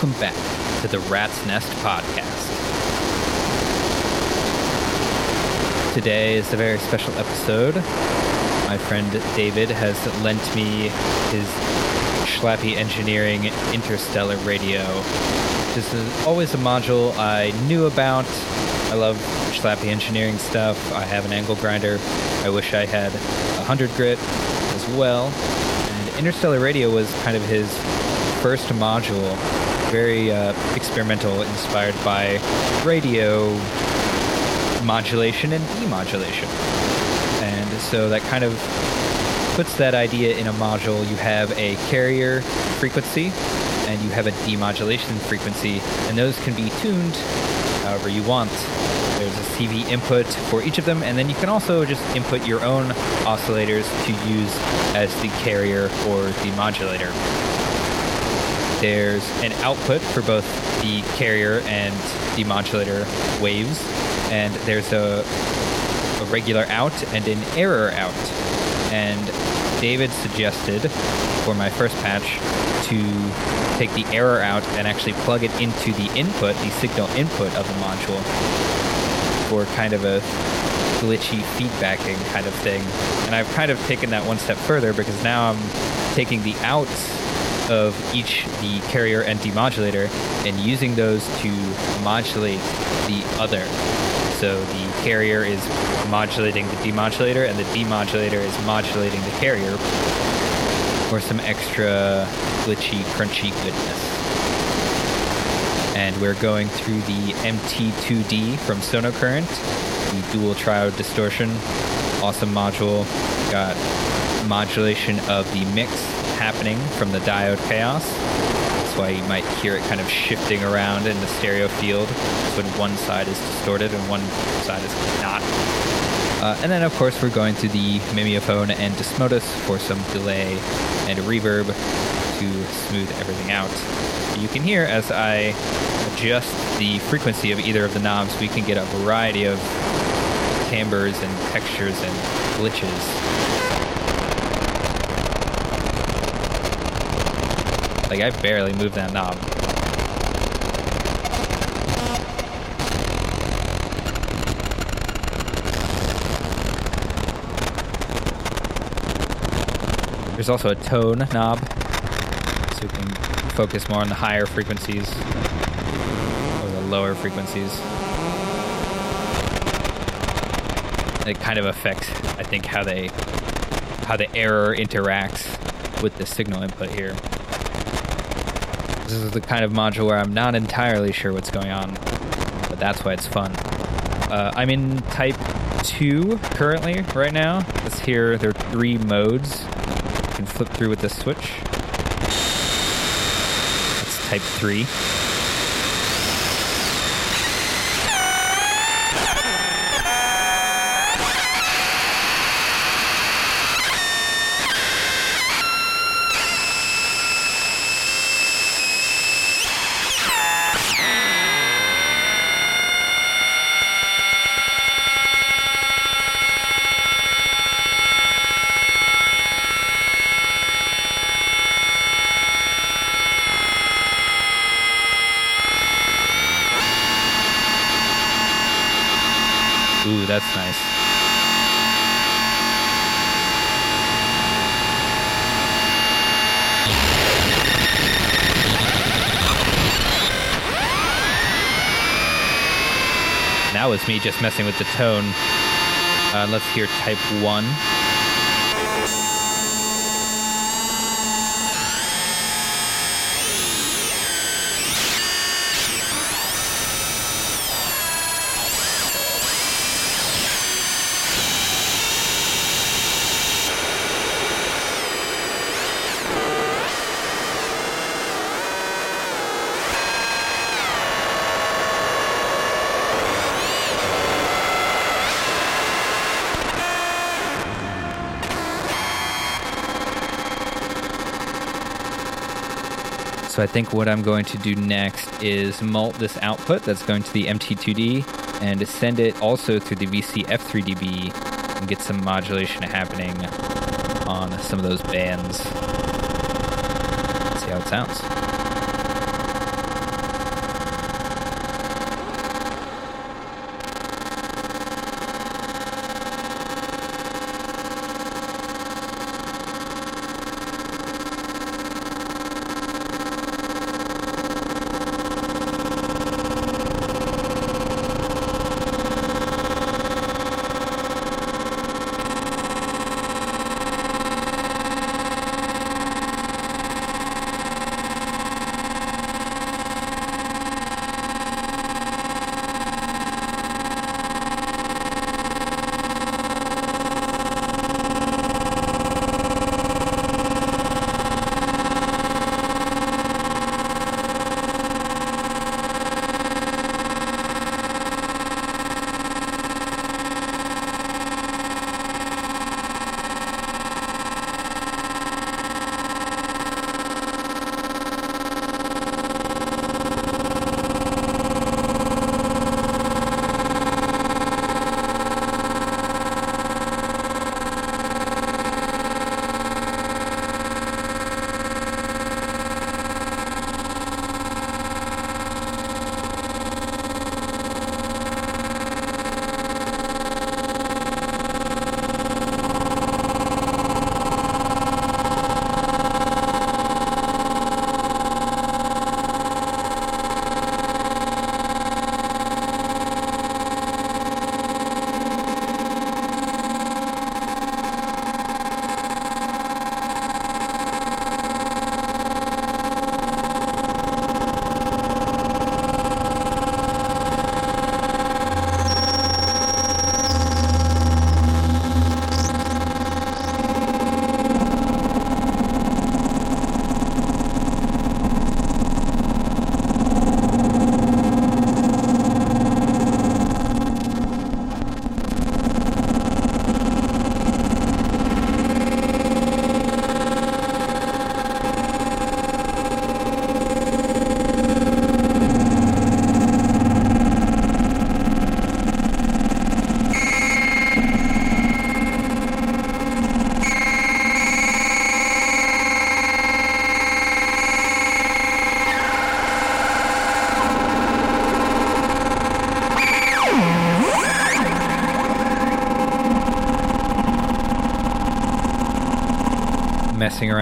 Welcome back to the Rat's Nest podcast. Today is a very special episode. My friend David has lent me his Schlappi Engineering Interstellar Radio. This is always a module I knew about. I love Schlappi Engineering stuff. I have an angle grinder. I wish I had a 100 grit as well. And Interstellar Radio was kind of his first module, very uh, experimental, inspired by radio modulation and demodulation. And so that kind of puts that idea in a module. You have a carrier frequency and you have a demodulation frequency, and those can be tuned however you want. There's a CV input for each of them, and then you can also just input your own oscillators to use as the carrier or the modulator. There's an output for both the carrier and the modulator waves, and there's a, a regular out and an error out. And David suggested for my first patch to take the error out and actually plug it into the input, the signal input of the module, for kind of a glitchy feedbacking kind of thing. And I've kind of taken that one step further because now I'm taking the outs of each the carrier and demodulator and using those to modulate the other. So the carrier is modulating the demodulator and the demodulator is modulating the carrier for some extra glitchy, crunchy goodness. And we're going through the MT2D from Sonocurrent, the dual triode distortion. Awesome module. Got modulation of the mix happening from the diode chaos. That's why you might hear it kind of shifting around in the stereo field when one side is distorted and one side is not. Uh, and then, of course, we're going to the Mimeophon and Desmodus for some delay and reverb to smooth everything out. You can hear as I adjust the frequency of either of the knobs, we can get a variety of timbres and textures and glitches. Like, I barely moved that knob. There's also a tone knob, so you can focus more on the higher frequencies or the lower frequencies. It kind of affects, I think, how they how the error interacts with the signal input here. This is the kind of module where I'm not entirely sure what's going on, but that's why it's fun. Uh, I'm in type 2 currently, right now. Let's hear there are three modes. You can flip through with this switch. That's type 3. Me just messing with the tone. Uh, let's hear type 1. So I think what I'm going to do next is mult this output that's going to the MT2D and send it also through the VC F3DB and get some modulation happening on some of those bands. Let's see how it sounds.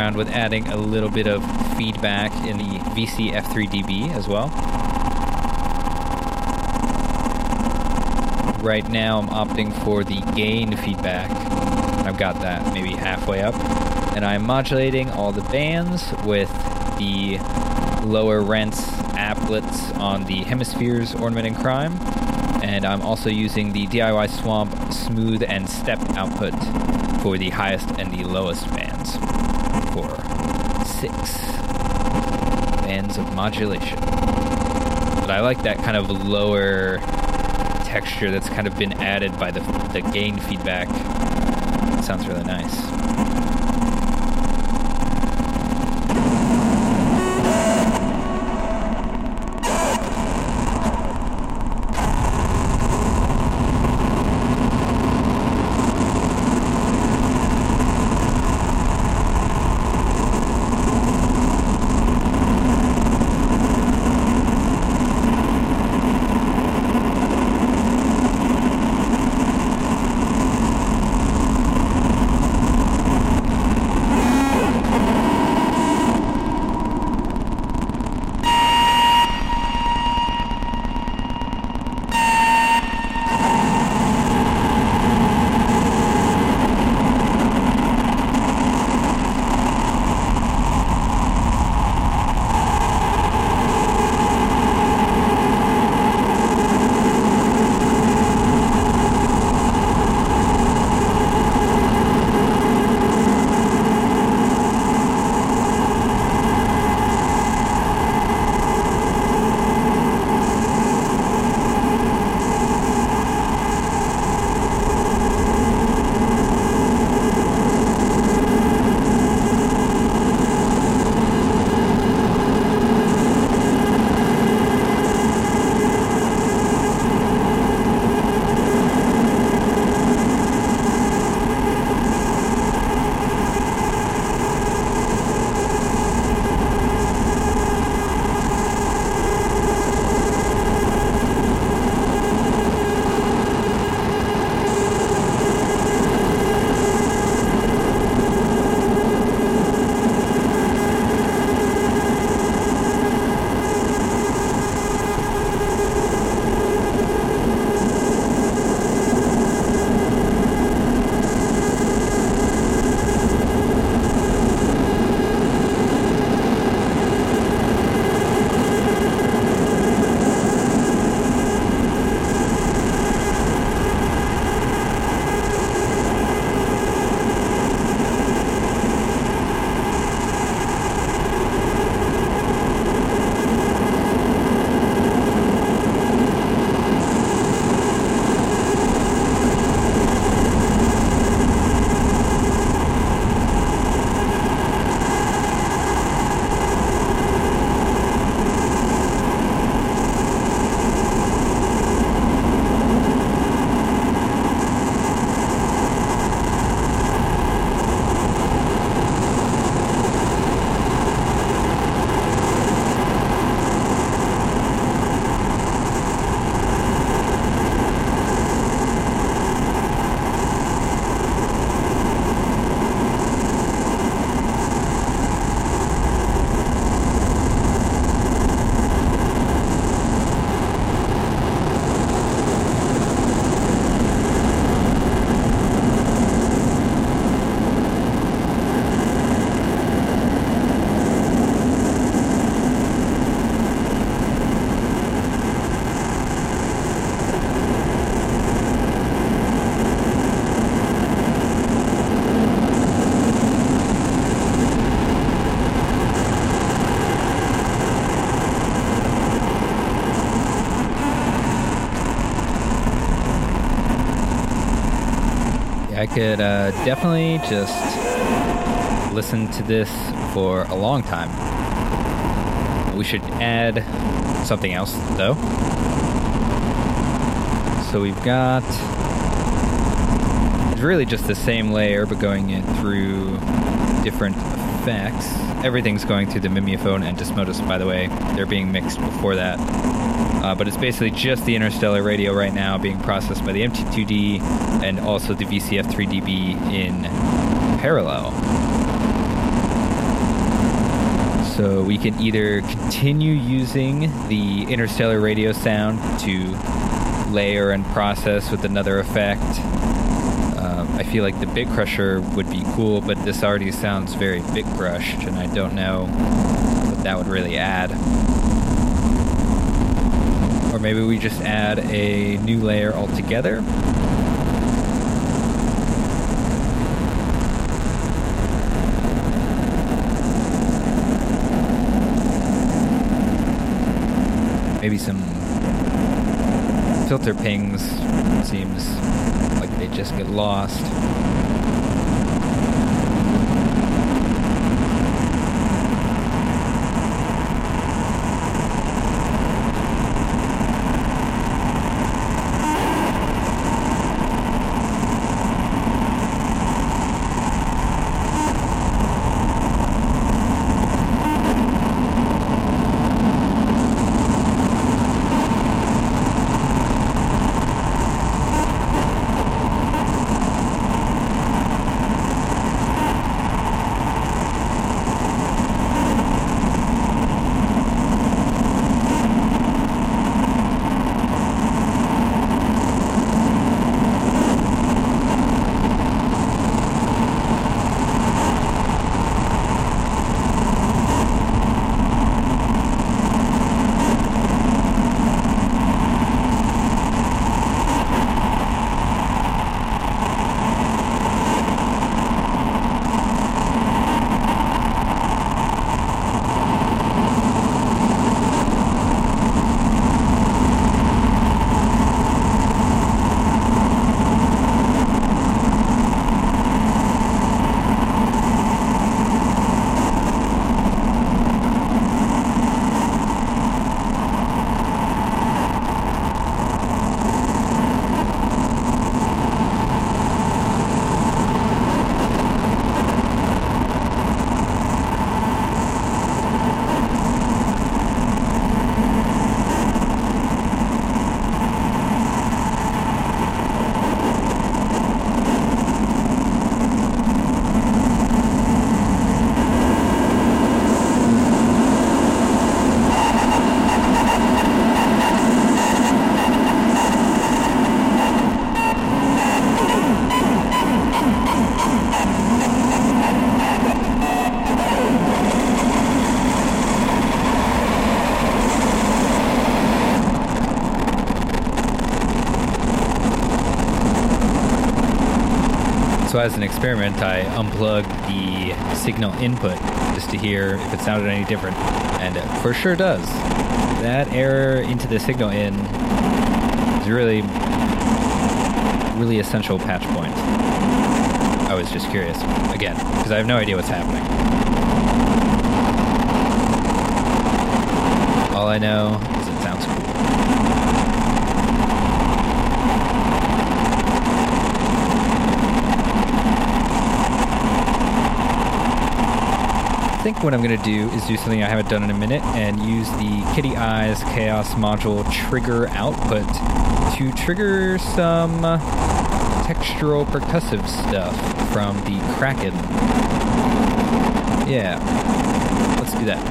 Around with adding a little bit of feedback in the VC F3DB as well. Right now, I'm opting for the gain feedback. I've got that maybe halfway up. And I'm modulating all the bands with the lower rents applets on the hemispheres ornament and crime. And I'm also using the DIY Swamp smooth and step output for the highest and the lowest bands for six bands of modulation. But I like that kind of lower texture that's kind of been added by the, the gain feedback. It sounds really nice. Could uh, definitely just listen to this for a long time. We should add something else, though. So we've got. It's really just the same layer, but going in through different effects. Everything's going through the Mimeophon and Desmodus, by the way. They're being mixed before that. Uh, but it's basically just the interstellar radio right now being processed by the MT2D and also the VCF 3DB in parallel. So we can either continue using the interstellar radio sound to layer and process with another effect. Um, I feel like the Bit Crusher would be cool, but this already sounds very bit crushed, and I don't know what that would really add. Or maybe we just add a new layer altogether. Maybe some filter pings seems they just get lost. As an experiment, I unplugged the signal input just to hear if it sounded any different, and it for sure does. That error into the signal in is really, really essential patch point. I was just curious, again, because I have no idea what's happening. All I know is it sounds cool. I think what I'm going to do is do something I haven't done in a minute and use the Kitty Eyes Chaos Module trigger output to trigger some textural percussive stuff from the Kraken. Yeah, let's do that.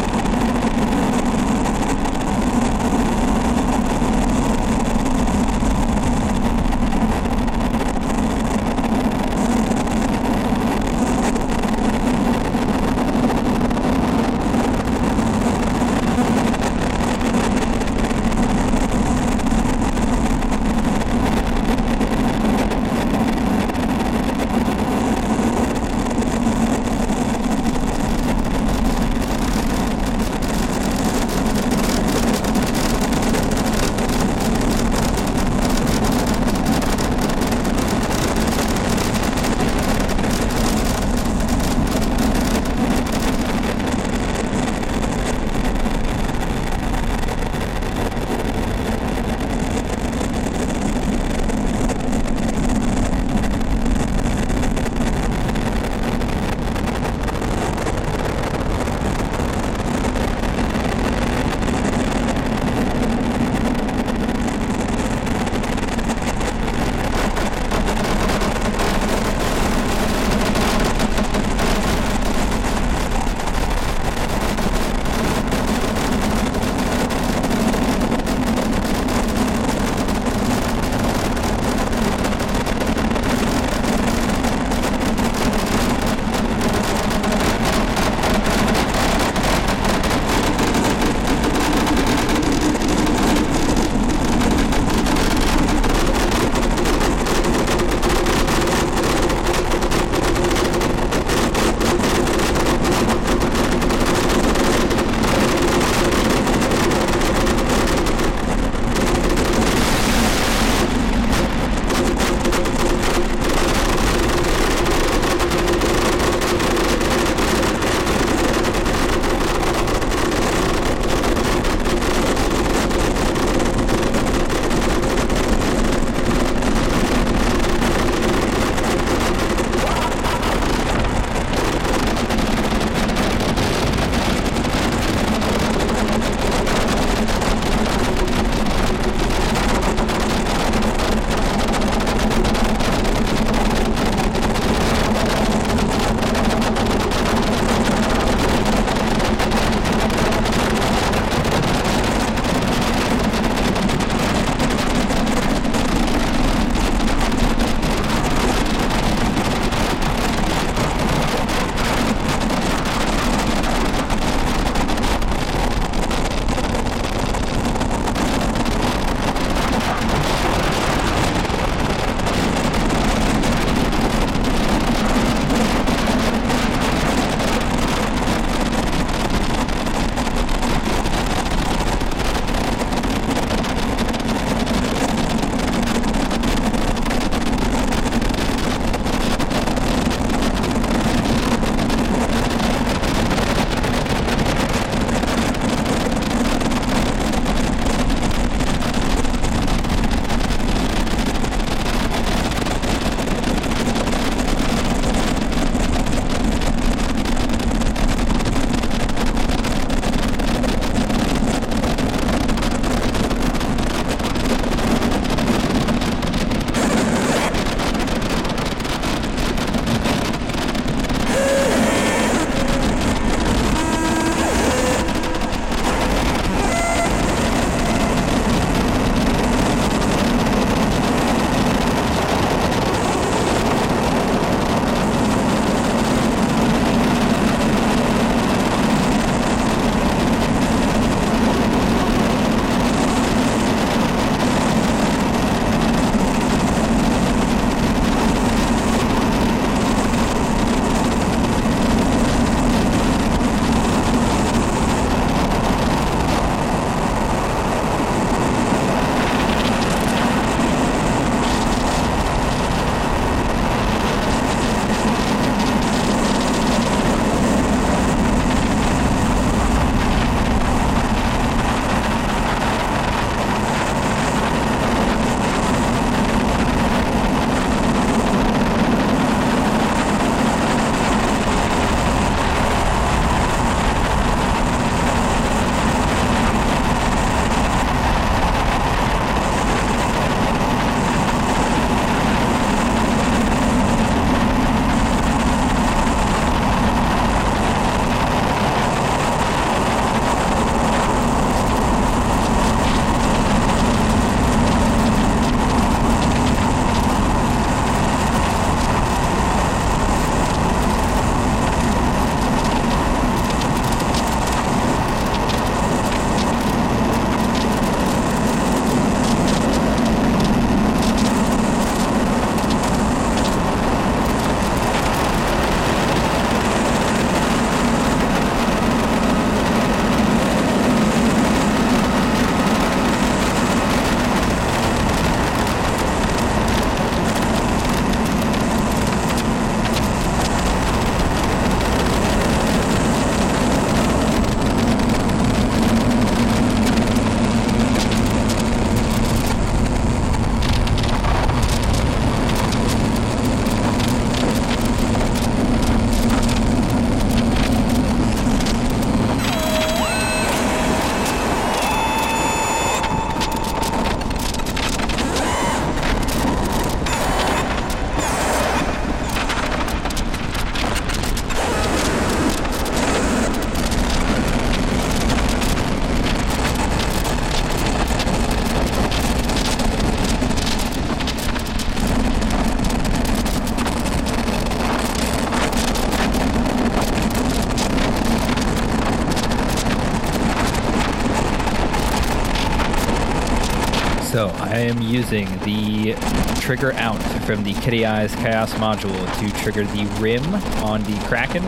Am using the trigger out from the Kitty Eyes Chaos module to trigger the rim on the Kraken,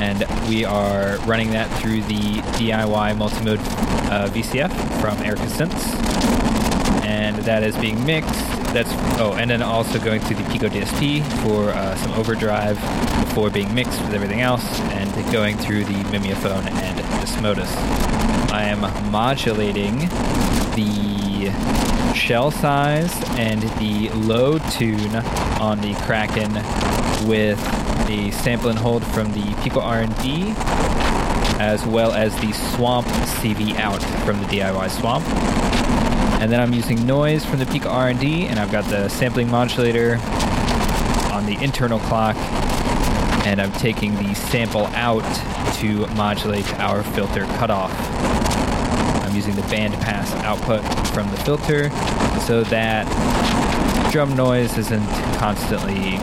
and we are running that through the DIY multimode uh, VCF from Erica Synths, and that is being mixed. That's oh, and then also going through the Pico DSP for uh, some overdrive before being mixed with everything else, and going through the Mimeophon and Desmodus. I am modulating the shell size and the low tune on the Kraken with a sample and hold from the Pico R&D as well as the Swamp CV out from the DIY Swamp. And then I'm using noise from the Pico R&D and I've got the sampling modulator on the internal clock and I'm taking the sample out to modulate our filter cutoff using the band pass output from the filter so that drum noise isn't constantly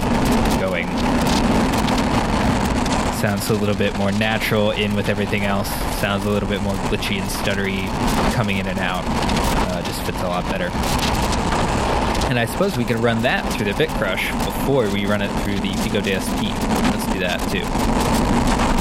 going. Sounds a little bit more natural in with everything else. Sounds a little bit more glitchy and stuttery coming in and out. Uh, just fits a lot better. And I suppose we can run that through the Bit Crush before we run it through the Pico DSP. Let's do that too.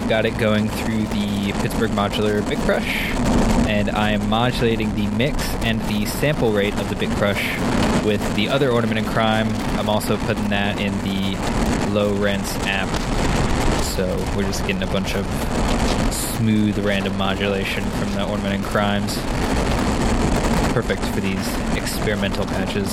I've got it going through the Pittsburgh Modular Bit Crush, and I am modulating the mix and the sample rate of the Bit Crush with the other Ornament and Crime. I'm also putting that in the Low Rents app, so we're just getting a bunch of smooth random modulation from the Ornament and Crimes. Perfect for these experimental patches.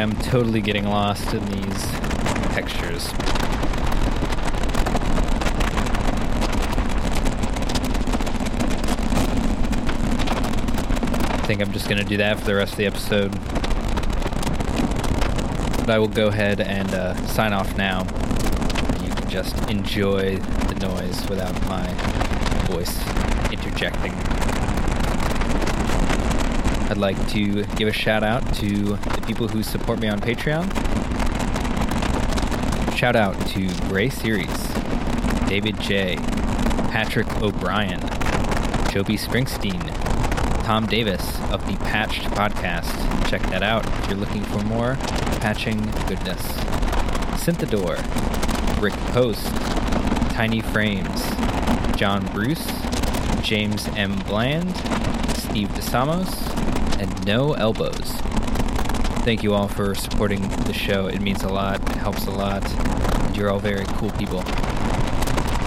I'm totally getting lost in these textures. I think I'm just going to do that for the rest of the episode. But I will go ahead and uh, sign off now. You can just enjoy the noise without my voice interjecting. I'd like to give a shout out to the people who support me on Patreon. Shout out to Gray Series, David J, Patrick O'Brien, Joby Springsteen, Tom Davis of the Patched Podcast. Check that out if you're looking for more patching goodness. Synthador, Rick Post, Tiny Frames, John Bruce, James M. Bland, Steve DeSamos, and No Elbows. Thank you all for supporting the show. It means a lot, it helps a lot, and you're all very cool people.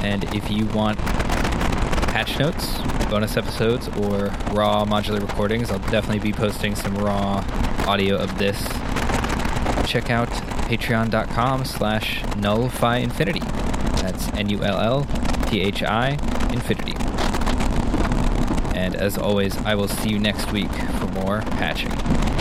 And if you want patch notes, bonus episodes, or raw modular recordings, I'll definitely be posting some raw audio of this. Check out patreon.com slash nullphi-infinity. That's N-U-L-L-P-H-I infinity. And as always, I will see you next week for more patching.